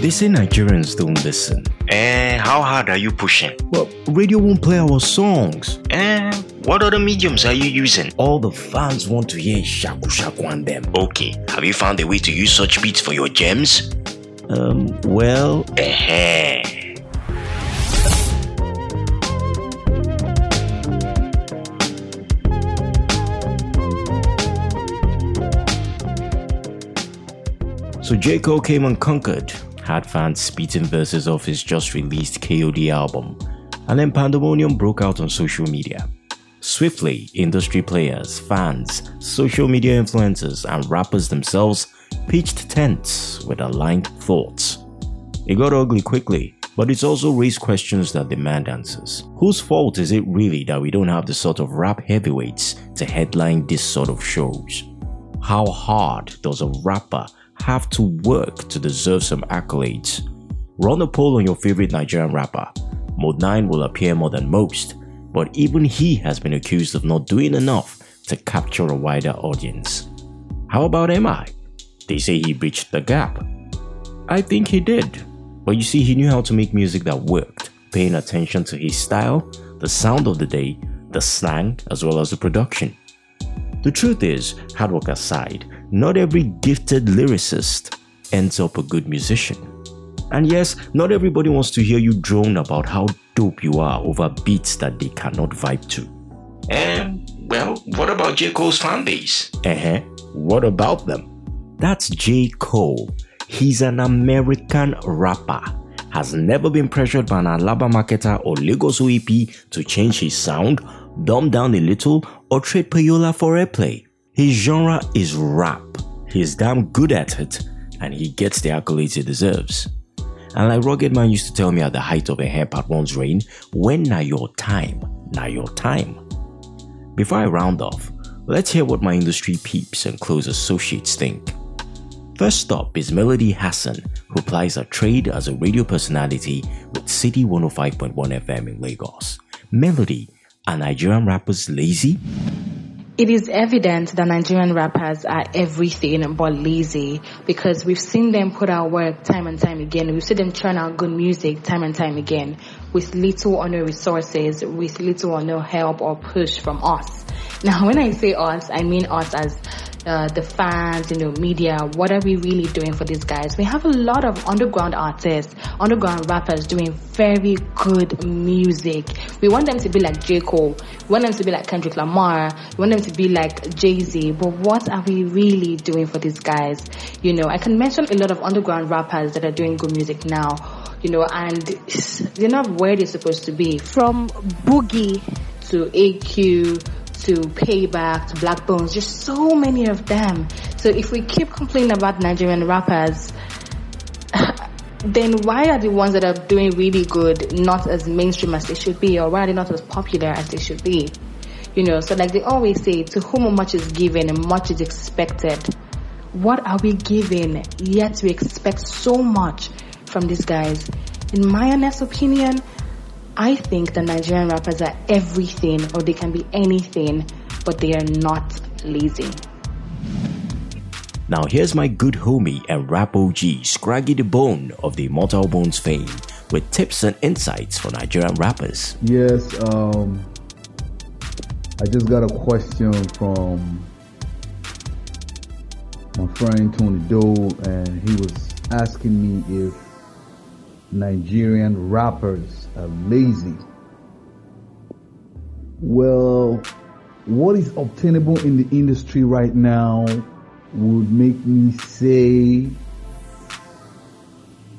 They say Nigerians don't listen. Eh, how hard are you pushing? Well, radio won't play our songs. Eh, what other mediums are you using? All the fans want to hear Shaku Shaku and them. Okay, have you found a way to use such beats for your gems? Um, well, Eh. so J. Cole came and conquered, had fans spitting verses off his just released KOD album, and then pandemonium broke out on social media. Swiftly, industry players, fans, social media influencers, and rappers themselves pitched tents with aligned thoughts. It got ugly quickly, but it's also raised questions that demand answers. Whose fault is it really that we don't have the sort of rap heavyweights to headline this sort of shows? How hard does a rapper have to work to deserve some accolades? Run a poll on your favorite Nigerian rapper. Mode 9 will appear more than most, but even he has been accused of not doing enough to capture a wider audience. How about MI? They say he breached the gap. I think he did. But you see, he knew how to make music that worked, paying attention to his style, the sound of the day, the slang, as well as the production. The truth is, hard work aside, not every gifted lyricist ends up a good musician. And yes, not everybody wants to hear you drone about how dope you are over beats that they cannot vibe to. And well, what about J. Cole's fan base? Uh huh. What about them? That's J. Cole. He's an American rapper. Has never been pressured by an Alaba marketer or Lagos OAP to change his sound, dumb down a little, or trade payola for airplay. His genre is rap. He's damn good at it, and he gets the accolades he deserves. And like Rugged Man used to tell me at the height of a hair part one's reign, when now your time, now your time. Before I round off, let's hear what my industry peeps and close associates think. First up is Melody Hassan, who plies a trade as a radio personality with City 105.1 FM in Lagos. Melody, are Nigerian rappers lazy? It is evident that Nigerian rappers are everything but lazy because we've seen them put out work time and time again. We've seen them churn out good music time and time again with little or no resources, with little or no help or push from us. Now, when I say us, I mean us as uh, the fans, you know, media. What are we really doing for these guys? We have a lot of underground artists, underground rappers doing very good music. We want them to be like J. Cole. We want them to be like Kendrick Lamar. We want them to be like Jay Z. But what are we really doing for these guys? You know, I can mention a lot of underground rappers that are doing good music now. You know, and they're not where they're supposed to be. From Boogey to AQ to Payback to Blaqbonez, there's so many of them. So if we keep complaining about Nigerian rappers, then why are the ones that are doing really good not as mainstream as they should be, or why are they not as popular as they should be? You know, so like they always say, to whom much is given and much is expected. What are we giving yet we expect so much from these guys? In my honest opinion, I think the Nigerian rappers are everything or they can be anything, but they are not lazy. Now here's my good homie and rap OG, Scraggy the Bone of the Immortal Bones fame, with tips and insights for Nigerian rappers. Yes, um, I just got a question from my friend Tony Doe, and he was asking me if Nigerian rappers lazy. Well, what is obtainable in the industry right now would make me say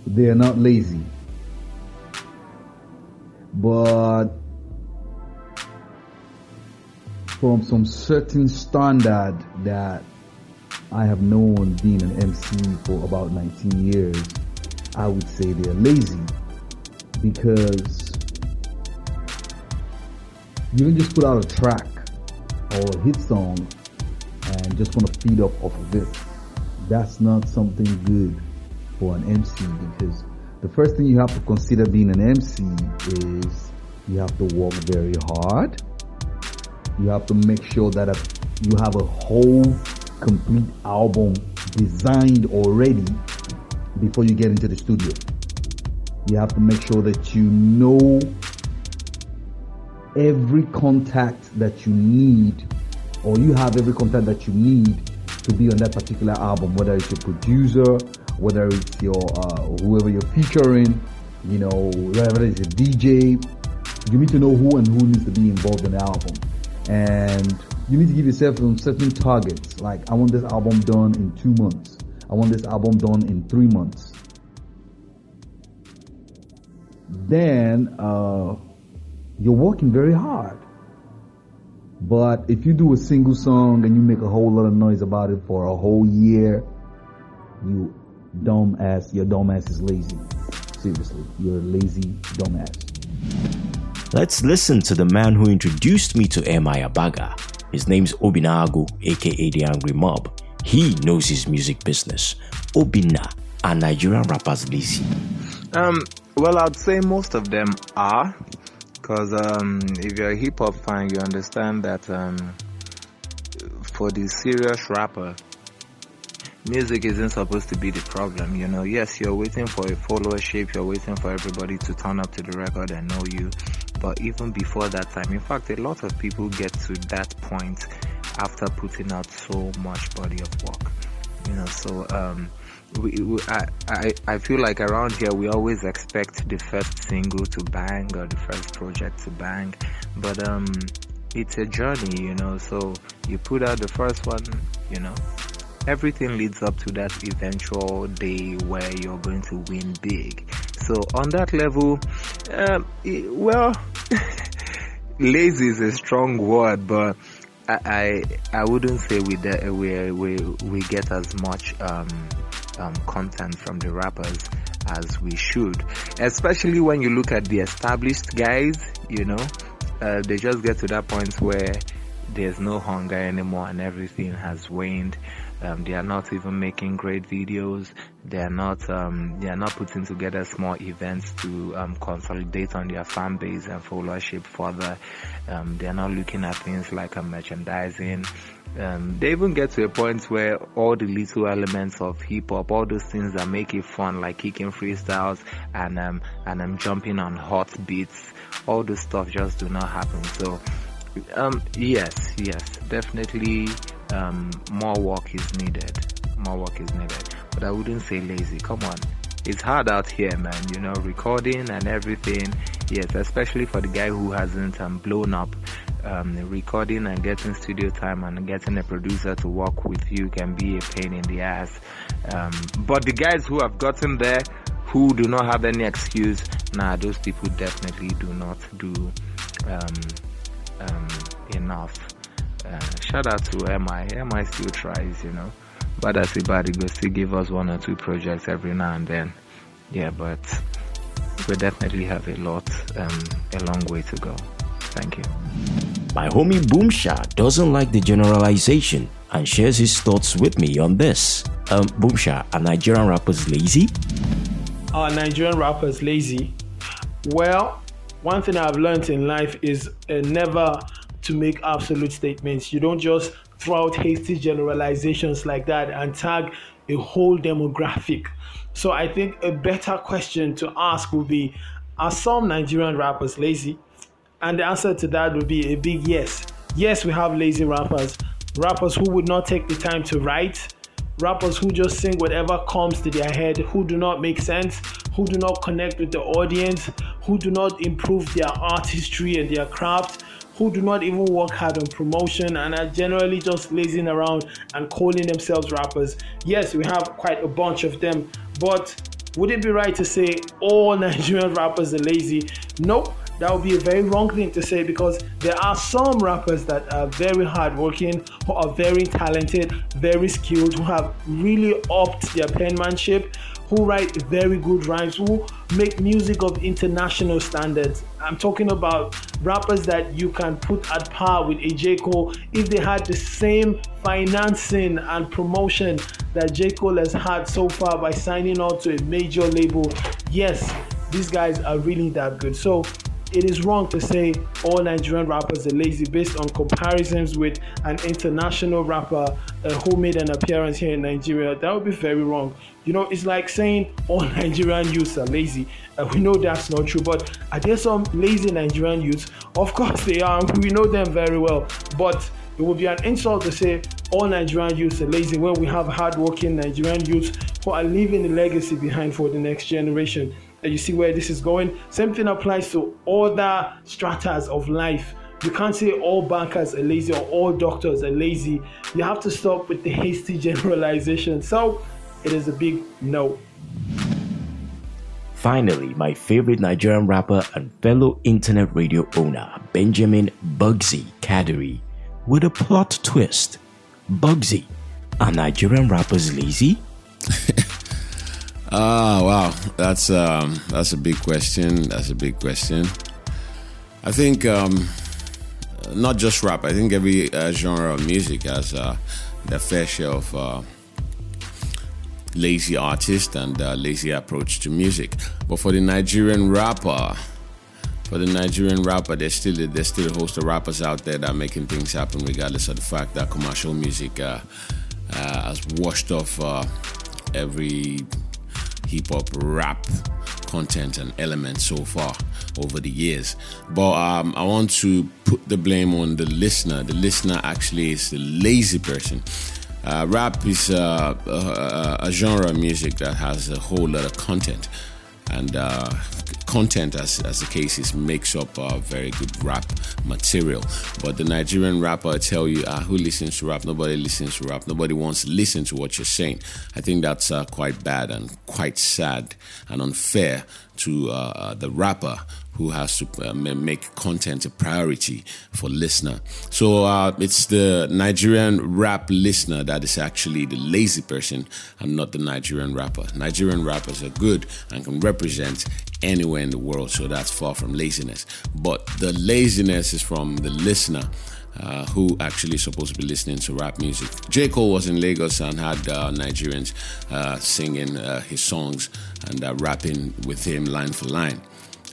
they are not lazy. But from some certain standard that I have known being an MC for about 19 years, I would say they're lazy because you don't just put out a track or a hit song and just want to feed up off of it. That's not something good for an MC because the first thing you have to consider being an MC is you have to work very hard. You have to make sure that you have a whole complete album designed already before you get into the studio. You have to make sure that you know every contact that you need, or you have every contact that you need to be on that particular album, whether it's your producer, whether it's your uh, whoever you're featuring, you know, whether it's a DJ. You need to know who and who needs to be involved in the album, and you need to give yourself some certain targets. Like, I want this album done in two months. I want this album done in three months. Then uh, you're working very hard. But if you do a single song and you make a whole lot of noise about it for a whole year, you dumb ass, your dumb ass is lazy. Seriously, you're a lazy dumb ass. Let's listen to the man who introduced me to M.I. Abaga. His name's Obinna Agwu, aka D'Angry Mob. He knows his music business. Obinna, are Nigerian rappers lazy? Um, well, I'd say most of them are. Because um, if you're a hip hop fan, you understand that um, for the serious rapper, music isn't supposed to be the problem. You know, yes, you're waiting for a followership, you're waiting for everybody to turn up to the record and know you. But even before that time, in fact, a lot of people get to that point after putting out so much body of work. You know, so um, we, we, I, I, I feel like around here we always expect the first single to bang or the first project to bang, but um, it's a journey, you know. So you put out the first one, you know, everything leads up to that eventual day where you're going to win big. So on that level, um, well, lazy is a strong word, but I I, I wouldn't say we we we we get as much um, um, content from the rappers as we should, especially when you look at the established guys. You know, uh, they just get to that point where there's no hunger anymore and everything has waned. Um, they are not even making great videos. They are not um, they are not putting together small events to um, consolidate on their fan base and followership further. Um, they are not looking at things like merchandising. Um, they even get to a point where all the little elements of hip hop, all those things that make it fun, like kicking freestyles and um, and um, jumping on hot beats, all this stuff just do not happen. So um, yes, yes, definitely um, more work is needed. More work is needed. But I wouldn't say lazy. Come on. It's hard out here, man. You know, recording and everything. Yes, especially for the guy who hasn't um, blown up. Um, recording and getting studio time and getting a producer to work with you can be a pain in the ass. Um, but the guys who have gotten there, who do not have any excuse, nah, those people definitely do not do um, um, enough. Uh, shout out to MI. MI still tries, you know. But as a body goes, still give us one or two projects every now and then. Yeah, but we definitely have a lot, um, a long way to go. Thank you. My homie Boomsha doesn't like the generalization and shares his thoughts with me on this. Um, Boomsha, are Nigerian rappers lazy? Are Nigerian rappers lazy? Well, one thing I've learned in life is uh, never to make absolute statements. You don't just throw out hasty generalizations like that and tag a whole demographic. So I think a better question to ask would be Are some Nigerian rappers lazy? And the answer to that would be a big yes. Yes, we have lazy rappers. Rappers who would not take the time to write, rappers who just sing whatever comes to their head, who do not make sense, who do not connect with the audience, who do not improve their artistry and their craft, who do not even work hard on promotion and are generally just lazing around and calling themselves rappers. Yes, we have quite a bunch of them, but would it be right to say all Nigerian rappers are lazy? Nope. That would be a very wrong thing to say because there are some rappers that are very hardworking, who are very talented, very skilled, who have really upped their penmanship, who write very good rhymes, who make music of international standards. I'm talking about rappers that you can put at par with a J. Cole if they had the same financing and promotion that J. Cole has had so far by signing on to a major label. Yes, these guys are really that good. So it is wrong to say all Nigerian rappers are lazy based on comparisons with an international rapper uh, who made an appearance here in Nigeria. That would be very wrong. You know, it's like saying all Nigerian youths are lazy. Uh, we know that's not true, but are there some lazy Nigerian youths? Of course they are. We know them very well. But it would be an insult to say all Nigerian youths are lazy when we have hardworking Nigerian youths who are leaving a legacy behind for the next generation. And you see where this is going? Same thing applies to other stratas of life. You can't say all bankers are lazy or all doctors are lazy. You have to stop with the hasty generalization. So it is a big no. Finally, my favorite Nigerian rapper and fellow internet radio owner, Benjamin Bugzy Kadiri, with a plot twist. Bugzy, are Nigerian rappers lazy? Ah, wow, that's um, that's a big question. That's a big question. I think um, not just rap. I think every uh, genre of music has uh, their fair share of uh, lazy artists and uh, lazy approach to music. But for the Nigerian rapper, for the Nigerian rapper, there's still a, there's still a host of rappers out there that are making things happen, regardless of the fact that commercial music uh, uh, has washed off every hip hop rap content and elements so far over the years. But um, I want to put the blame on the listener. The listener actually is the lazy person. Uh, rap is uh, a, a, genre of music that has a whole lot of content and uh, content, as, as the case is, makes up a very good rap material. But the Nigerian rapper tell you, ah, who listens to rap? Nobody listens to rap. Nobody wants to listen to what you're saying. I think that's uh, quite bad and quite sad and unfair to uh, the rapper who has to uh, make content a priority for listener. So uh, it's the Nigerian rap listener that is actually the lazy person and not the Nigerian rapper. Nigerian rappers are good and can represent anywhere in the world, so that's far from laziness. But the laziness is from the listener. Uh, who actually is supposed to be listening to rap music. J. Cole was in Lagos and had uh, Nigerians uh, singing uh, his songs and uh, rapping with him line for line.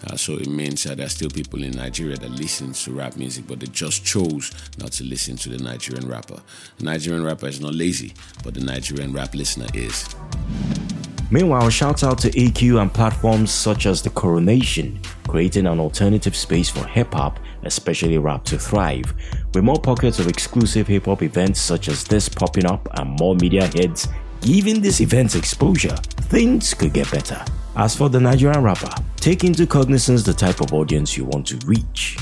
Uh, so it means that there are still people in Nigeria that listen to rap music, but they just chose not to listen to the Nigerian rapper. The Nigerian rapper is not lazy, but the Nigerian rap listener is. Meanwhile, shout out to AQ and platforms such as The Coronation, creating an alternative space for hip hop, especially rap, to thrive. With more pockets of exclusive hip hop events such as this popping up and more media heads giving these events exposure, things could get better. As for the Nigerian rapper, take into cognizance the type of audience you want to reach.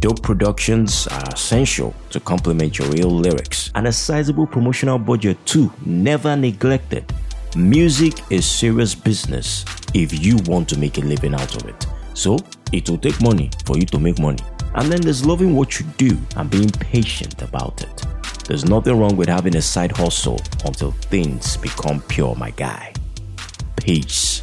Dope productions are essential to complement your real lyrics, and a sizable promotional budget too, never neglected. Music is serious business if you want to make a living out of it. So, it will take money for you to make money. And then there's loving what you do and being patient about it. There's nothing wrong with having a side hustle until things become pure, my guy. Peace.